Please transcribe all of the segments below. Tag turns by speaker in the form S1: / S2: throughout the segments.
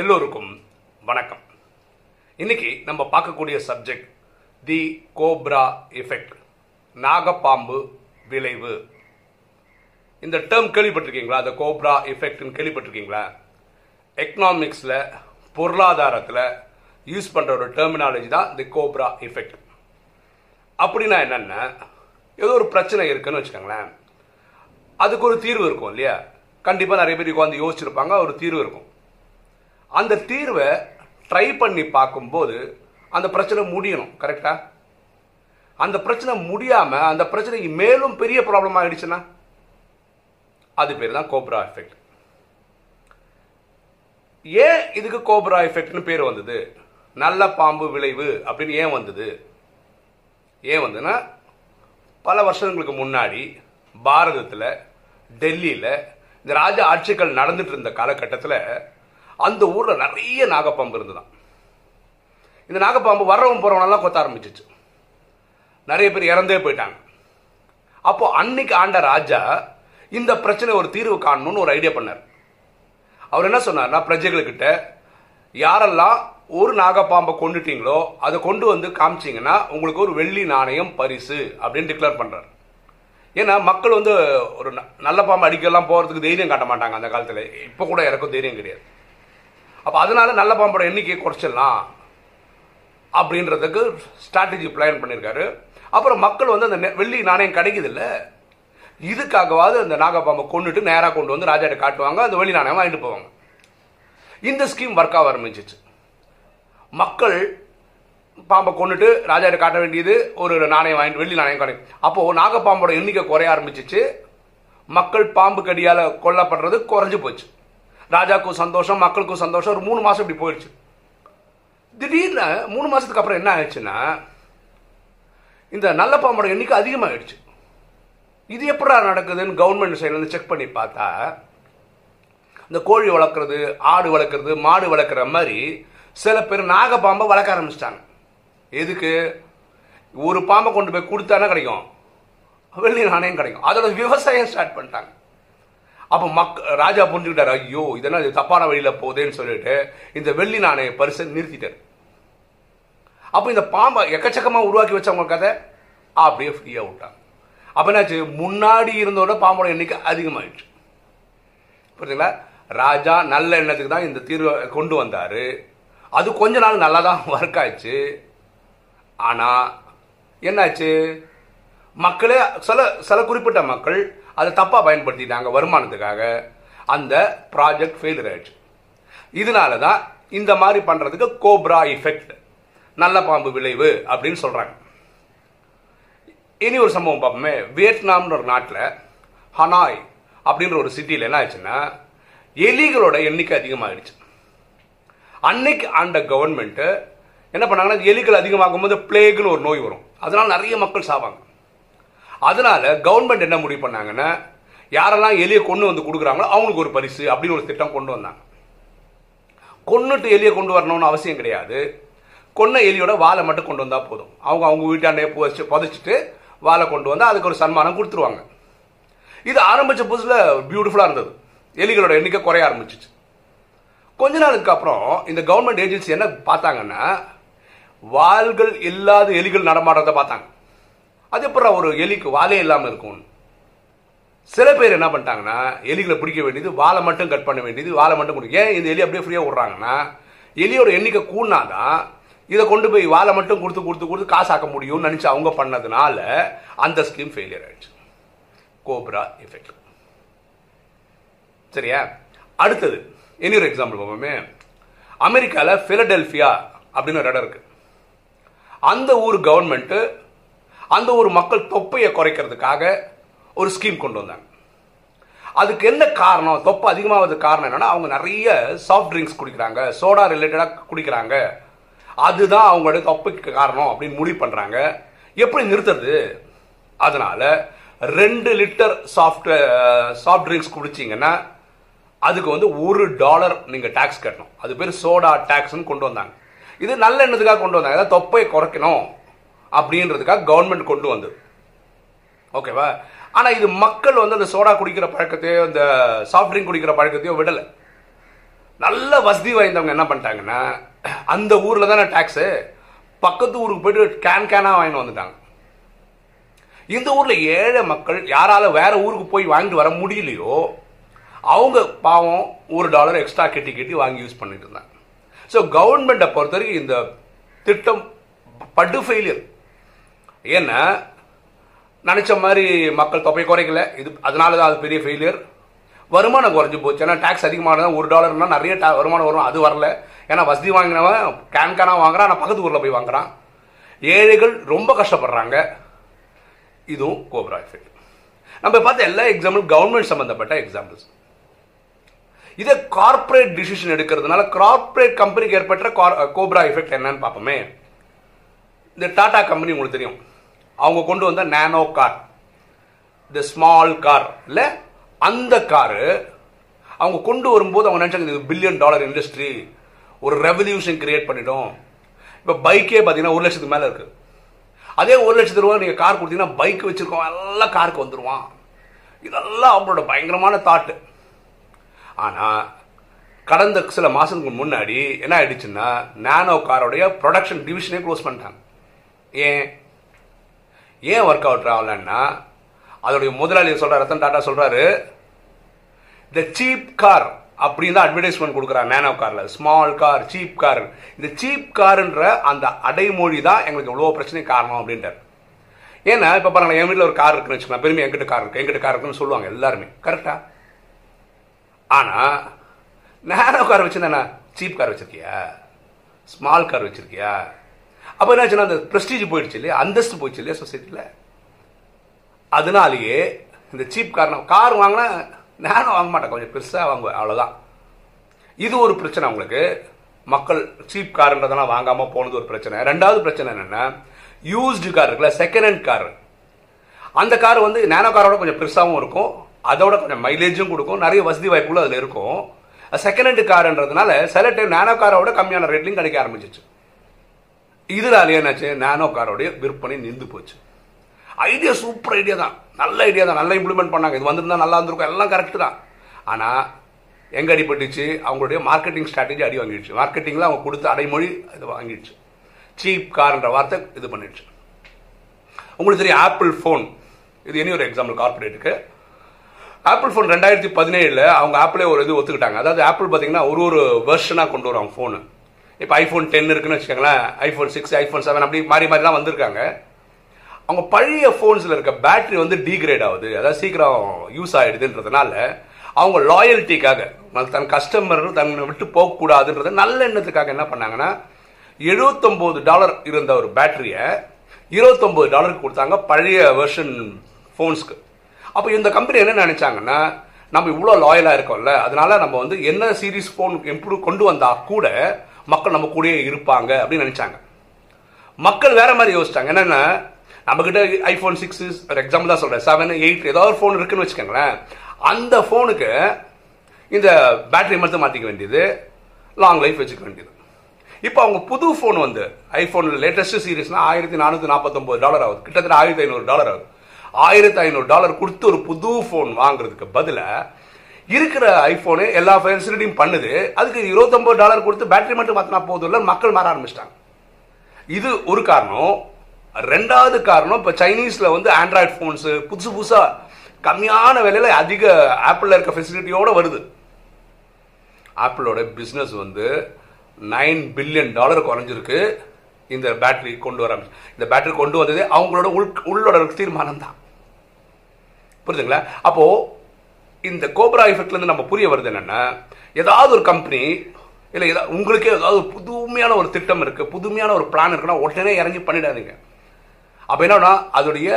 S1: எல்லோருக்கும் வணக்கம். இன்னைக்கு நம்ம பார்க்கக்கூடிய சப்ஜெக்ட் தி கோப்ரா எஃபெக்ட் நாகப்பாம்பு விளைவு. இந்த டேர்ம் கேள்விப்பட்டிருக்கீங்களா? அந்த கோப்ரா எஃபெக்ட்னு கேள்விப்பட்டிருக்கீங்களா? எக்கனாமிக்ஸில் பொருளாதாரத்தில் யூஸ் பண்ணுற ஒரு டெர்மினாலஜி தான் தி கோப்ரா எஃபெக்ட் அப்படின்னா என்னென்ன ஏதோ ஒரு பிரச்சனை இருக்குன்னு வச்சுக்கோங்களேன். அதுக்கு ஒரு தீர்வு இருக்கும் இல்லையா? கண்டிப்பாக நிறைய பேர் உட்காந்து யோசிச்சிருப்பாங்க ஒரு தீர்வு இருக்கும். அந்த தீர்வை ட்ரை பண்ணி பார்க்கும்போது அந்த பிரச்சனை முடியணும் கரெக்டா அந்த பிரச்சனை முடியாம அந்த பிரச்சனைக்கு மேலும் பெரிய ப்ராப்ளம் ஆகிடுச்சுன்னா அது பேர் தான் கோப்ரா எஃபெக்ட் ஏன் இதுக்கு கோப்ரா எஃபெக்ட்னு பேர் வந்தது? நல்ல பாம்பு விளைவு அப்படின்னு ஏன் வந்தது? ஏன் வந்ததுன்னா பல வருஷங்களுக்கு முன்னாடி பாரதத்தில் டெல்லியில் இந்த ராஜ ஆட்சிகள் நடந்துட்டு இருந்த காலகட்டத்தில் அந்த ஊரில் நிறைய நாகப்பாம்பு இருந்துதான் இந்த நாகப்பாம்பு வர்றவன் போகிறவனெல்லாம் கொத்த ஆரம்பிச்சிச்சு. நிறைய பேர் இறந்தே போயிட்டாங்க. அப்போ அன்னைக்கு ஆண்ட ராஜா இந்த பிரச்சனை ஒரு தீர்வு காணணும்னு ஒரு ஐடியா பண்ணார். அவர் என்ன சொன்னார்னா பிரஜைகள்கிட்ட யாரெல்லாம் ஒரு நாகப்பாம்பை கொண்டுட்டீங்களோ அதை கொண்டு வந்து காமிச்சிங்கன்னா உங்களுக்கு ஒரு வெள்ளி நாணயம் பரிசு அப்படின்னு டிக்ளேர் பண்ணுறார் ஏன்னா மக்கள் வந்து ஒரு ந- நல்ல பாம்பு அடிக்கலாம் போகிறதுக்கு தைரியம் காட்ட மாட்டாங்க அந்த காலத்தில். இப்போ கூட எனக்கும் தைரியம் கிடையாது. அப்போ அதனால நல்ல பாம்போட எண்ணிக்கையை குறைச்சிடலாம் அப்படின்றதுக்கு ஸ்ட்ராட்டஜி பிளான் பண்ணியிருக்காரு அப்புறம் மக்கள் வந்து அந்த நெ- வெள்ளி நாணயம் கிடைக்கிதுல்ல? இதுக்காகவாவது அந்த நாகப்பாம்பை கொண்டுட்டு நேராக கொண்டு வந்து ராஜாட்ட காட்டுவாங்க அந்த வெள்ளி நாணயம் வாங்கிட்டு போவாங்க. இந்த ஸ்கீம் ஒர்க் ஆக ஆரம்பிச்சிச்சு. மக்கள் பாம்பை கொண்டுட்டு ராஜாட்ட காட்ட வேண்டியது ஒரு நாணயம் வாங்கிட்டு வெள்ளி நாணயம் கிடைக்கும் அப்போது நாகப்பாம்போட எண்ணிக்கை குறைய ஆரம்பிச்சிச்சு. மக்கள் பாம்பு கடியால் கொல்லப்படுறது குறைஞ்சு போச்சு. ராஜாக்கும் சந்தோஷம் மக்களுக்கும் சந்தோஷம் ஒரு மூணு மாதம் இப்படி போயிடுச்சு. திடீர்னு மூணு மாதத்துக்கு அப்புறம் என்ன ஆயிடுச்சுன்னா இந்த நல்ல பாம்போட எண்ணிக்கை அதிகமாகிடுச்சு இது எப்படா நடக்குதுன்னு கவர்மெண்ட் சைட்லேருந்து செக் பண்ணி பார்த்தா இந்த கோழி வளர்க்குறது ஆடு வளர்க்குறது மாடு வளர்க்குற மாதிரி சில பேர் நாகப்பாம்பை வளர்க்க ஆரம்பிச்சிட்டாங்க. எதுக்கு? ஒரு பாம்பை கொண்டு போய் கொடுத்தானே கிடைக்கும். வெள்ளி நாணயம் கிடைக்கும். அதோட விவசாயம் ஸ்டார்ட் பண்ணிட்டாங்க. அப்போ மக் ராஜா புரிஞ்சுக்கிட்டார் ஐயோ இதெல்லாம் இது தப்பான வழியில் போகுதேன்னு சொல்லிட்டு இந்த வெள்ளி நாணய பரிசை நிறுத்திட்டார். அப்போ இந்த பாம்பை எக்கச்சக்கமாக உருவாக்கி வச்சவங்க கதை அப்படியே ஃப்ரீயாக விட்டாங்க. அப்போ என்னாச்சு? முன்னாடி இருந்தோட பாம்போட எண்ணிக்கை அதிகமாகிடுச்சு புரியுதுங்களா ராஜா நல்ல எண்ணத்துக்கு தான் இந்த தீர்வை கொண்டு வந்தார். அது கொஞ்ச நாள் நல்லா தான் ஒர்க் ஆச்சு ஆனால் என்னாச்சு? மக்களே சில சில குறிப்பிட்ட மக்கள் அதை தப்பாக பயன்படுத்திட்டாங்க வருமானத்துக்காக. அந்த ப்ராஜெக்ட் ஃபெயிலியர் ஆயிடுச்சு இதனால தான் இந்த மாதிரி பண்ணுறதுக்கு கோப்ரா எஃபெக்ட் நல்ல பாம்பு விளைவு அப்படின்னு சொல்கிறாங்க இனி ஒரு சம்பவம் பார்ப்போமே. வியட்நாம்னு ஒரு நாட்டில் ஹனாய் அப்படின்ற ஒரு சிட்டியில் என்ன ஆச்சுன்னா எலிகளோட எண்ணிக்கை அதிகமாகிடுச்சு அன்னைக்கு ஆண்ட கவர்மெண்ட்டு என்ன பண்ணாங்கன்னா எலிகள் அதிகமாகும் போது பிளேக்னு ஒரு நோய் வரும். அதனால் நிறைய மக்கள் சாவாங்க. அதனால கவர்மெண்ட் என்ன முடிவு பண்ணாங்கன்னா யாரெல்லாம் எலியை கொண்டு வந்து கொடுக்குறாங்களோ அவங்களுக்கு ஒரு பரிசு அப்படின்னு ஒரு திட்டம் கொண்டு வந்தாங்க. கொன்னுட்டு எலியை கொண்டு வரணும்னு அவசியம் கிடையாது. கொன்ன எலியோட வாழை மட்டும் கொண்டு வந்தால் போதும். அவங்க அவங்க வீட்டாண்டே புதைச்சு புதைச்சிட்டு வாழை கொண்டு வந்தால் அதுக்கு ஒரு சன்மானம் கொடுத்துருவாங்க. இது ஆரம்பித்த புதுசில் பியூட்டிஃபுல்லாக இருந்தது. எலிகளோட எண்ணிக்கை குறைய ஆரம்பிச்சிச்சு. கொஞ்ச நாளுக்கு அப்புறம் இந்த கவர்மெண்ட் ஏஜென்சி என்ன பார்த்தாங்கன்னா வாள்கள் இல்லாத எலிகள் நடமாடுறத பார்த்தாங்க. அது அப்புறம் ஒரு எலிக்கு வாலே இல்லாமல் இருக்கும்? சில பேர் என்ன பண்ணிட்டாங்கன்னா எலிகளை பிடிக்க வேண்டியது வாழை மட்டும் கட் பண்ண வேண்டியது வாழை மட்டும் பிடிக்கும் ஏன் இந்த எலி அப்படியே ஃப்ரீயாக விடுறாங்கன்னா எலியோட எண்ணிக்கை கூடினாதான் இதை கொண்டு போய் வாழை மட்டும் கொடுத்து கொடுத்து கொடுத்து காசாக்க முடியும்னு நினச்சி அவங்க பண்ணதுனால அந்த ஸ்கீம் ஃபெயிலியர் ஆயிடுச்சு. கோப்ரா எஃபெக்ட் சரியா? அடுத்தது இன்னொரு எக்ஸாம்பிள் பார்ப்போமே. அமெரிக்காவில் ஃபிலடெல்ஃபியா அப்படின்னு ஒரு இடம் இருக்குது அந்த ஊர் கவர்மெண்ட்டு அந்த ஊர் மக்கள் தொப்பையை குறைக்கிறதுக்காக ஒரு ஸ்கீம் கொண்டு வந்தாங்க. அதுக்கு என்ன காரணம்? தொப்பை அதிகமாகிறது காரணம் என்னன்னா அவங்க நிறைய சாஃப்ட் ட்ரிங்க்ஸ் குடிக்கிறாங்க சோடா ரிலேட்டடாக குடிக்கிறாங்க. அதுதான் அவங்களுடைய தொப்பைக்கு காரணம் அப்படின்னு முடிவு பண்ணுறாங்க எப்படி நிறுத்துறது? அதனால ரெண்டு லிட்டர் சாஃப்ட் சாஃப்ட் ட்ரிங்க்ஸ் குடிச்சீங்கன்னா அதுக்கு வந்து ஒரு டாலர் நீங்கள் டேக்ஸ் கட்டணும். அது பேர் சோடா டேக்ஸ்னு கொண்டு வந்தாங்க. இது நல்ல எண்ணத்துக்காக கொண்டு வந்தாங்க. அதாவது தொப்பையை குறைக்கணும். அப்படின்றதுக்காக கவர்மெண்ட் கொண்டு வந்தது. ஓகேவா ஆனால் இது மக்கள் வந்து அந்த சோடா குடிக்கிற பழக்கத்தையோ இந்த சாஃப்ட் ட்ரிங்க் குடிக்கிற பழக்கத்தையோ விடலை. நல்ல வசதி வாய்ந்தவங்க என்ன பண்ணிட்டாங்கன்னா அந்த ஊரில் தானே டேக்ஸு பக்கத்து ஊருக்கு போயிட்டு கேன் கேனாக வாங்கிட்டு வந்துட்டாங்க. இந்த ஊரில் ஏழை மக்கள் யாரால வேற ஊருக்கு போய் வாங்கிட்டு வர முடியலையோ அவங்க பாவம் ஒரு டாலர் எக்ஸ்ட்ரா கட்டி கட்டி வாங்கி யூஸ் பண்ணிட்டு இருந்தாங்க. ஸோ கவர்மெண்ட்டை பொறுத்த வரைக்கும் இந்த திட்டம் படு ஃபெயிலியர் ஏன்னா நினச்ச மாதிரி மக்கள் தொகை குறைக்கல. இது அதனால தான் அது பெரிய ஃபெயிலியர் வருமானம் குறைஞ்சி போச்சு. ஏன்னா டேக்ஸ் அதிகமானதான் ஒரு டாலர்னா நிறைய வருமானம் வரும். அது வரல. ஏன்னா வசதி வாங்கினவன் கேன் கேனா வாங்குறான். ஆனால் பக்கத்து ஊரில் போய் வாங்குறான். ஏழைகள் ரொம்ப கஷ்டப்படுறாங்க. இதுவும் கோப்ரா எஃபெக்ட் நம்ம பார்த்த எல்லா எக்ஸாம்பிள் கவர்மெண்ட் சம்பந்தப்பட்ட எக்ஸாம்பிள்ஸ் இதே கார்ப்பரேட் டிசிஷன் எடுக்கிறதுனால கார்ப்பரேட் கம்பெனிக்கு ஏற்பட்ட கோப்ரா எஃபெக்ட் என்னன்னு பார்ப்போமே. இந்த டாடா கம்பெனி உங்களுக்கு தெரியும். அவங்க கொண்டு வந்த நானோ கார். இந்த ஸ்மால் கார் இல்லை அந்த காரு அவங்க கொண்டு வரும்போது அவங்க நினச்சாங்க இது பில்லியன் டாலர் இண்டஸ்ட்ரி ஒரு ரெவல்யூஷன் கிரியேட் பண்ணிட்டோம். இப்போ பைக்கே பார்த்தீங்கன்னா ஒரு லட்சத்துக்கு மேலே இருக்குது அதே ஒரு லட்சத்து ரூபா நீங்கள் கார் கொடுத்தீங்கன்னா பைக் வச்சுருக்கோம் எல்லாம் காருக்கு வந்துடுவான் இதெல்லாம் அவங்களோட பயங்கரமான தாட்டு ஆனால் கடந்த சில மாதத்துக்கு முன்னாடி என்ன ஆயிடுச்சுன்னா நானோ காரோடைய ப்ரொடக்ஷன் டிவிஷனே க்ளோஸ் பண்ணிட்டாங்க. ஏன்? ஏன் ஒர்க் அவுட் ஆகலன்னா அதோடைய முதலாளி சொல்கிறார் ரத்தன் டாட்டா சொல்கிறாரு இந்த சீப் கார் அப்படின்னு தான் அட்வர்டைஸ்மெண்ட் கொடுக்குறா நேனோ காரில் ஸ்மால் கார் சீப் கார் இந்த சீப் கார்ன்ற அந்த அடைமொழி தான் எங்களுக்கு இவ்வளோ பிரச்சனை காரணம் அப்படின்றார் ஏன்னா இப்போ பாருங்க என் வீட்டில் ஒரு கார் இருக்குன்னு வச்சுக்கலாம் பெருமை எங்கிட்ட கார் இருக்கு எங்கிட்ட கார் இருக்குன்னு சொல்லுவாங்க எல்லாருமே. கரெக்டா ஆனால் நேனோ கார் வச்சுருந்தேண்ணா சீப் கார் வச்சுருக்கியா? ஸ்மால் கார் வச்சுருக்கியா? அப்போ என்னாச்சுன்னா அந்த ப்ரெஸ்டீஜ் போயிடுச்சு இல்லையா? அந்தஸ்து போயிடுச்சு இல்லையா சொசைட்டியில் அதனாலேயே இந்த சீப் காரணம் கார் வாங்கினா நானும் வாங்க மாட்டேன். கொஞ்சம் பெருசாக வாங்குவேன். அவ்வளோதான் இது ஒரு பிரச்சனை உங்களுக்கு. மக்கள் சீப் காருன்றதெல்லாம் வாங்காமல் போனது ஒரு பிரச்சனை. ரெண்டாவது பிரச்சனை என்னென்னா யூஸ்டு கார் இருக்குல்ல செகண்ட் ஹேண்ட் கார் அந்த கார் வந்து நேனோ காரோட கொஞ்சம் பெருசாகவும் இருக்கும். அதோட கொஞ்சம் மைலேஜும் கொடுக்கும். நிறைய வசதி வாய்ப்புகளும் அதில் இருக்கும். செகண்ட் ஹேண்ட் கார்ன்றதுனால சில டைம் நேனோ காரோட கம்மியான ரேட்லையும் கிடைக்க ஆரம்பிச்சிச்சு இதனால என்னாச்சு நானோ காரோடைய விற்பனை நின்று போச்சு. ஐடியா சூப்பர் ஐடியா தான். நல்ல ஐடியா தான். நல்லா இம்ப்ளிமெண்ட் பண்ணாங்க. இது வந்திருந்தா நல்லா இருந்திருக்கும். எல்லாம் கரெக்டு தான். ஆனால் எங்கே அடிபட்டுச்சு? அவங்களுடைய மார்க்கெட்டிங் ஸ்ட்ராட்டஜி அடி வாங்கிடுச்சு. மார்க்கெட்டிங்கில் அவங்க கொடுத்த அடைமொழி இது வாங்கிடுச்சு. சீப் கார்ன்ற வார்த்தை இது பண்ணிடுச்சு. உங்களுக்கு தெரியும் ஆப்பிள் ஃபோன் இது இனி ஒரு எக்ஸாம்பிள் கார்பரேட்டுக்கு ஆப்பிள் ஃபோன் ரெண்டாயிரத்தி பதினேழில் அவங்க ஆப்பிளே ஒரு இது ஒத்துக்கிட்டாங்க. அதாவது ஆப்பிள் பார்த்தீங்கன்னா ஒரு ஒரு வெர்ஷனாக கொண்டு வரும் ஃபோனு இப்போ ஐஃபோன் டென் இருக்குன்னு வச்சுக்கோங்களேன் ஐஃபோன் சிக்ஸ் ஐஃபோன் செவன் அப்படி மாறி மாறி தான் வந்திருக்காங்க. அவங்க பழைய ஃபோன்ஸில் இருக்க பேட்டரி வந்து டீக்ரேட் ஆகுது. அதாவது சீக்கிரம் யூஸ் ஆகிடுதுன்றதுனால அவங்க லாயல்ட்டிக்காக தன் கஸ்டமர் தன்னை விட்டு போகக்கூடாதுன்றது நல்ல எண்ணத்துக்காக என்ன பண்ணாங்கன்னா எழுபத்தொம்போது டாலர் இருந்த ஒரு பேட்டரியை இருபத்தொம்போது டாலருக்கு கொடுத்தாங்க பழைய வெர்ஷன் ஃபோன்ஸ்க்கு அப்போ இந்த கம்பெனி என்ன நினைச்சாங்கன்னா நம்ம இவ்வளோ லாயலாக இருக்கோம்ல அதனால நம்ம வந்து என்ன சீரிஸ் ஃபோன் இம்ப்ரூவ் கொண்டு வந்தால் கூட மக்கள் நம்ம கூடயே இருப்பாங்க அப்படின்னு நினைச்சாங்க. மக்கள் வேற மாதிரி யோசிச்சாங்க. என்னன்னா நம்ம கிட்ட ஐபோன் சிக்ஸ் ஒரு எக்ஸாம்பிள் தான் சொல்றேன். செவன் எயிட் ஏதாவது ஒரு ஃபோன் இருக்குன்னு வச்சுக்கோங்களேன். அந்த ஃபோனுக்கு இந்த பேட்டரி மட்டும் மாற்றிக்க வேண்டியது. லாங் லைஃப் வச்சுக்க வேண்டியது. இப்போ அவங்க புது ஃபோன் வந்து ஐஃபோனில் லேட்டஸ்ட் சீரீஸ்னா ஆயிரத்தி நானூற்றி நாற்பத்தொம்பது டாலர் ஆகுது. கிட்டத்தட்ட ஆயிரத்தி ஐநூறு டாலர் ஆகுது. ஆயிரத்தி ஐநூறு டாலர் கொடுத்து ஒரு புது ஃபோன் வாங்குறதுக்கு பதிலாக இருக்கிற ஐஃபோனு எல்லா ஃபெசிலிட்டியும் பண்ணுது. அதுக்கு இருபத்தொம்பது டாலர் கொடுத்து பேட்டரி மட்டும் மாற்றினா போதும் இல்லை மக்கள் மாற ஆரம்பிச்சிட்டாங்க. இது ஒரு காரணம். ரெண்டாவது காரணம் இப்போ சைனீஸில் வந்து ஆண்ட்ராய்டு ஃபோன்ஸு புதுசு புதுசாக கம்மியான விலையில் அதிக ஆப்பிளில் இருக்க ஃபெசிலிட்டியோடு வருது. ஆப்பிளோட பிஸ்னஸ் வந்து நைன் பில்லியன் டாலர் குறைஞ்சிருக்கு. இந்த பேட்டரி கொண்டு வர இந்த பேட்டரி கொண்டு வந்ததே அவங்களோட உள் உள்ளோட தீர்மானம் தான் புரியுதுங்களா அப்போது இந்த கோப்ரா எஃபெக்ட்லேருந்து நம்ம புரிய வருது என்னென்னா ஏதாவது ஒரு கம்பெனி இல்லை ஏதாவது உங்களுக்கே ஏதாவது ஒரு புதுமையான ஒரு திட்டம் இருக்குது புதுமையான ஒரு பிளான் இருக்குன்னா உடனே இறங்கி பண்ணிடாதீங்க. அப்போ என்னன்னா அதோடைய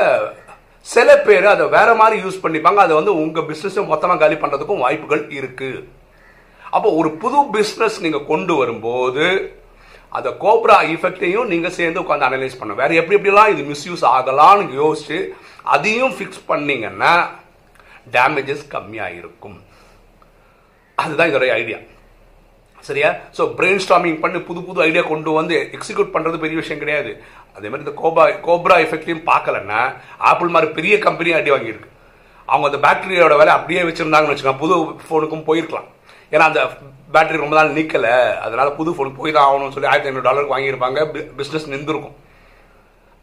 S1: சில பேர் அதை வேற மாதிரி யூஸ் பண்ணிப்பாங்க அதை வந்து உங்கள் பிஸ்னஸை மொத்தமாக காலி பண்ணுறதுக்கும் வாய்ப்புகள் இருக்குது அப்போ ஒரு புது பிஸ்னஸ் நீங்கள் கொண்டு வரும்போது அந்த கோப்ரா இஃபெக்டையும் நீங்கள் சேர்ந்து உட்காந்து அனலைஸ் பண்ணணும். வேறு எப்படி எப்படிலாம் இது மிஸ்யூஸ் ஆகலாம்னு யோசிச்சு அதையும் ஃபிக்ஸ் பண்ணிங்கன்னா டேமேஜஸ் கம்மியாக இருக்கும் அதுதான் இதோடைய ஐடியா சரியா? ஸோ பிரெயின் ஸ்டாமிங் பண்ணி புது புது ஐடியா கொண்டு வந்து எக்ஸிக்யூட் பண்ணுறது பெரிய விஷயம் கிடையாது. அதே மாதிரி இந்த கோபா கோப்ரா எஃபெக்ட்லையும் பார்க்கலன்னா ஆப்பிள் மாதிரி பெரிய கம்பெனியும் அடி வாங்கியிருக்கு. அவங்க அந்த பேட்டரியோட வேலை அப்படியே வச்சுருந்தாங்கன்னு வச்சுக்கோங்க. புது ஃபோனுக்கும் போயிருக்கலாம். ஏன்னா அந்த பேட்டரி ரொம்ப நாள் நிற்கலை அதனால புது ஃபோன் போய் தான் ஆகணும்னு சொல்லி ஆயிரத்தி ஐநூறு டாலருக்கு வாங்கியிருப்பாங்க. பிஸ்னஸ் நின்றுருக்கும்.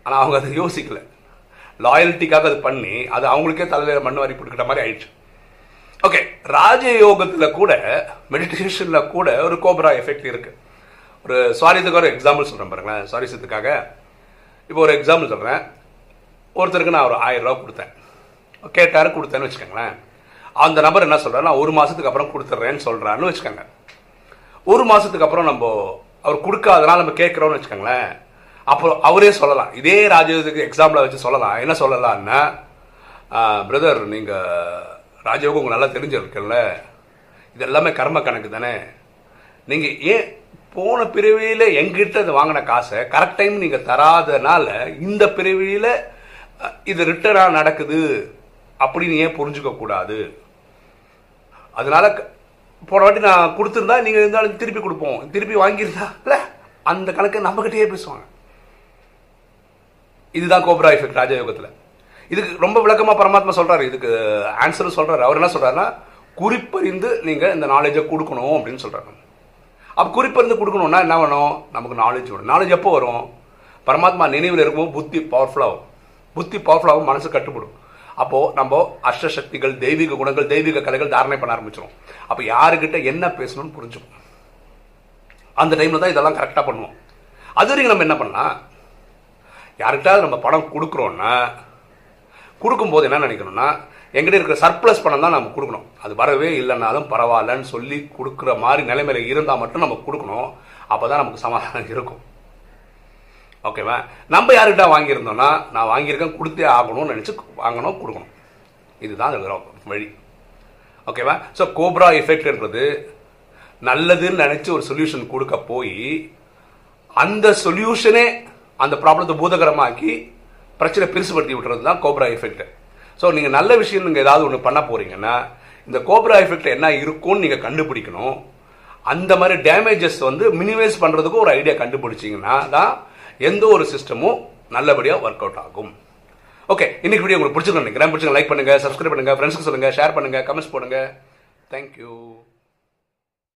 S1: ஆனால் அவங்க அதை யோசிக்கலை. லாயல்ட்டிக்காக அது பண்ணி அது அவங்களுக்கே தலையில மண் வாரி கொடுக்குற மாதிரி ஆயிடுச்சு. ஓகே ராஜயோகத்தில் கூட மெடிடேஷனில் கூட ஒரு கோப்ரா எஃபெக்ட் இருக்கு. ஒரு சுவாரஸ்யத்துக்கு ஒரு எக்ஸாம்பிள் சொல்கிறேன் பாருங்களேன். சுவாரியத்துக்காக இப்போ ஒரு எக்ஸாம்பிள் சொல்கிறேன் ஒருத்தருக்கு நான் ஒரு ஆயிரம் ரூபா கொடுத்தேன். கேட்டார் கொடுத்தேன்னு வச்சுக்கோங்களேன். அந்த நபர் என்ன சொல்கிறார் நான் ஒரு மாதத்துக்கு அப்புறம் கொடுத்துட்றேன்னு சொல்கிறான்னு வச்சுக்கோங்க. ஒரு மாதத்துக்கு அப்புறம் நம்ம அவர் கொடுக்காதனால நம்ம கேட்குறோன்னு வச்சுக்கோங்களேன். அப்புறம் அவரே சொல்லலாம். இதே ராஜயோகத்துக்கு எக்ஸாம்பிளாக வச்சு சொல்லலாம். என்ன சொல்லலாம்னா பிரதர் நீங்கள் ராஜயோகம் உங்களுக்கு நல்லா தெரிஞ்சிருக்குல்ல. இது எல்லாமே கர்ம கணக்கு தானே. நீங்கள் ஏன் போன பிரிவியில் எங்கிட்ட அது வாங்கின காசை கரெக்ட் டைம் நீங்கள் தராதனால இந்த பிரிவியில் இது ரிட்டர்னாக நடக்குது அப்படின்னு ஏன் புரிஞ்சுக்க கூடாது? அதனால போன வாட்டி நான் கொடுத்துருந்தா நீங்கள் இருந்தாலும் திருப்பி கொடுப்போம். திருப்பி வாங்கியிருந்தால அந்த கணக்கு நம்மக்கிட்டேயே பேசுவாங்க. இதுதான் கோப்ரா எஃபெக்ட் ராஜயோகத்தில். இதுக்கு ரொம்ப விளக்கமாக பரமாத்மா சொல்கிறாரு இதுக்கு ஆன்சர் சொல்கிறாரு அவர் என்ன சொல்கிறாருன்னா குறிப்பறிந்து நீங்கள் இந்த நாலேஜை கொடுக்கணும் அப்படின்னு சொல்கிறாங்க அப்போ குறிப்பறிந்து கொடுக்கணும்னா என்ன வேணும்? நமக்கு நாலேஜ் வேணும். நாலேஜ் எப்போ வரும்? பரமாத்மா நினைவில் இருக்கும்போது புத்தி பவர்ஃபுல்லாகும் புத்தி பவர்ஃபுல்லாகவும் மனசு கட்டுப்படும். அப்போது நம்ம அஷ்டசக்திகள் தெய்வீக குணங்கள் தெய்வீக கலைகள் தாரணை பண்ண ஆரம்பிச்சிடும் அப்போ யாருக்கிட்ட என்ன பேசணும்னு புரிஞ்சுக்கும். அந்த டைமில் தான் இதெல்லாம் கரெக்டாக பண்ணுவோம். அது வரைக்கும் நம்ம என்ன பண்ணலாம்? யாருக்கிட்டாவது நம்ம பணம் கொடுக்குறோன்னா கொடுக்கும்போது என்ன நினைக்கணும்னா எங்கிட்ட இருக்கிற சர்ப்ளஸ் பணம் தான் நம்ம கொடுக்கணும். அது வரவே இல்லைனாலும் பரவாயில்லன்னு சொல்லி கொடுக்குற மாதிரி நிலைமையில இருந்தால் மட்டும் நம்ம கொடுக்கணும். அப்போ தான் நமக்கு சமாதானம் இருக்கும். ஓகேவா? நம்ம யாருக்கிட்ட வாங்கியிருந்தோம்னா நான் வாங்கியிருக்கேன் கொடுத்தே ஆகணும்னு நினச்சி வாங்கணும் கொடுக்கணும். இதுதான் அதுல வழி. ஓகேவா? ஸோ கோப்ரா எஃபெக்ட்ன்றது நல்லதுன்னு நினச்சி ஒரு சொல்யூஷன் கொடுக்க போய் அந்த சொல்யூஷனே அந்த ப்ராப்ளத்தை பூதகரமாக்கி பிரச்சனை பெருசுபடுத்தி விட்டுறது தான் கோப்ரா எஃபெக்ட் ஸோ நீங்கள் நல்ல விஷயம் நீங்கள் ஏதாவது ஒன்று பண்ண போறீங்கன்னா இந்த கோப்ரா எஃபெக்ட் என்ன இருக்கும்னு நீங்கள் கண்டுபிடிக்கணும். அந்த மாதிரி டேமேஜஸ் வந்து மினிமைஸ் பண்ணுறதுக்கு ஒரு ஐடியா கண்டுபிடிச்சிங்கன்னா தான் எந்த ஒரு சிஸ்டமும் நல்லபடியாக ஒர்க் அவுட் ஆகும். ஓகே இன்னைக்கு வீடியோ உங்களுக்கு பிடிச்சிருக்கோம் நினைக்கிறேன். பிடிச்சிங்க லைக் பண்ணுங்கள் சப்ஸ்கிரைப் பண்ணுங்கள் ஃப்ரெண்ட்ஸ்க்கு சொல்லுங்க ஷேர் பண்ணுங்கள் கமெண்ட்ஸ் போடுங்க. தேங்க்யூ